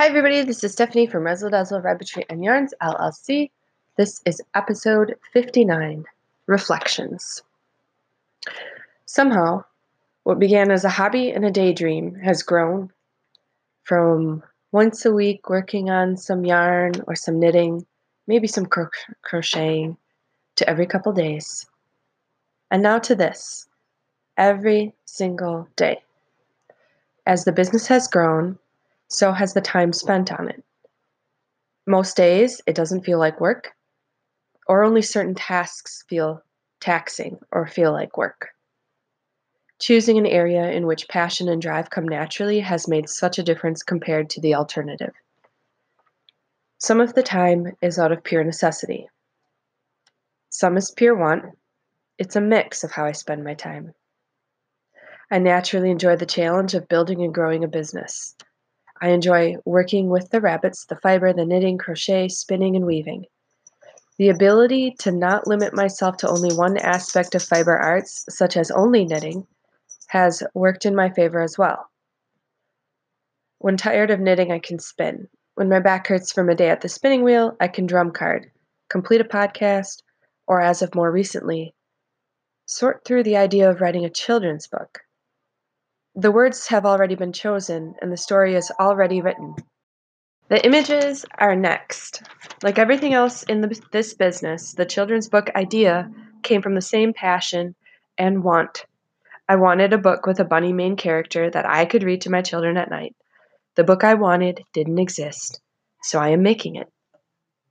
Hi, everybody. This is Stephanie from Razzle Dazzle Rabbitry and Yarns LLC. This is episode 59 Reflections. Somehow, what began as a hobby and a daydream has grown from once a week working on some yarn or some knitting, maybe some cro- crocheting, to every couple days. And now to this every single day. As the business has grown, so has the time spent on it. Most days, it doesn't feel like work, or only certain tasks feel taxing or feel like work. Choosing an area in which passion and drive come naturally has made such a difference compared to the alternative. Some of the time is out of pure necessity. Some is pure want. It's a mix of how I spend my time. I naturally enjoy the challenge of building and growing a business. I enjoy working with the rabbits, the fiber, the knitting, crochet, spinning, and weaving. The ability to not limit myself to only one aspect of fiber arts, such as only knitting, has worked in my favor as well. When tired of knitting, I can spin. When my back hurts from a day at the spinning wheel, I can drum card, complete a podcast, or as of more recently, sort through the idea of writing a children's book. The words have already been chosen, and the story is already written. The images are next. Like everything else in the, this business, the children's book idea came from the same passion and want. I wanted a book with a bunny main character that I could read to my children at night. The book I wanted didn't exist, so I am making it.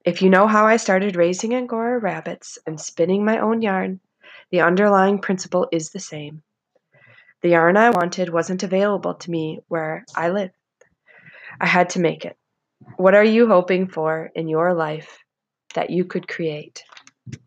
If you know how I started raising Angora rabbits and spinning my own yarn, the underlying principle is the same. The yarn I wanted wasn't available to me where I lived. I had to make it. What are you hoping for in your life that you could create?